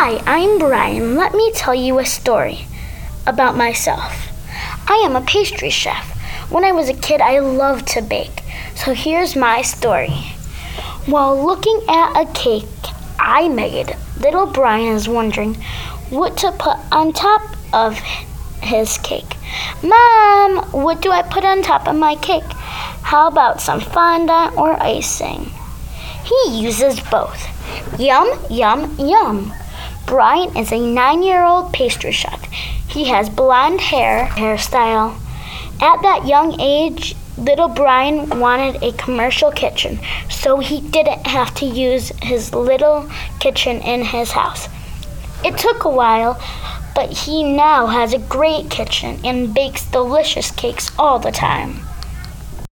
Hi, I'm Brian. Let me tell you a story about myself. I am a pastry chef. When I was a kid, I loved to bake. So here's my story. While looking at a cake I made, little Brian is wondering what to put on top of his cake. Mom, what do I put on top of my cake? How about some fondant or icing? He uses both. Yum, yum, yum. Brian is a nine year old pastry chef. He has blonde hair, hairstyle. At that young age, little Brian wanted a commercial kitchen, so he didn't have to use his little kitchen in his house. It took a while, but he now has a great kitchen and bakes delicious cakes all the time.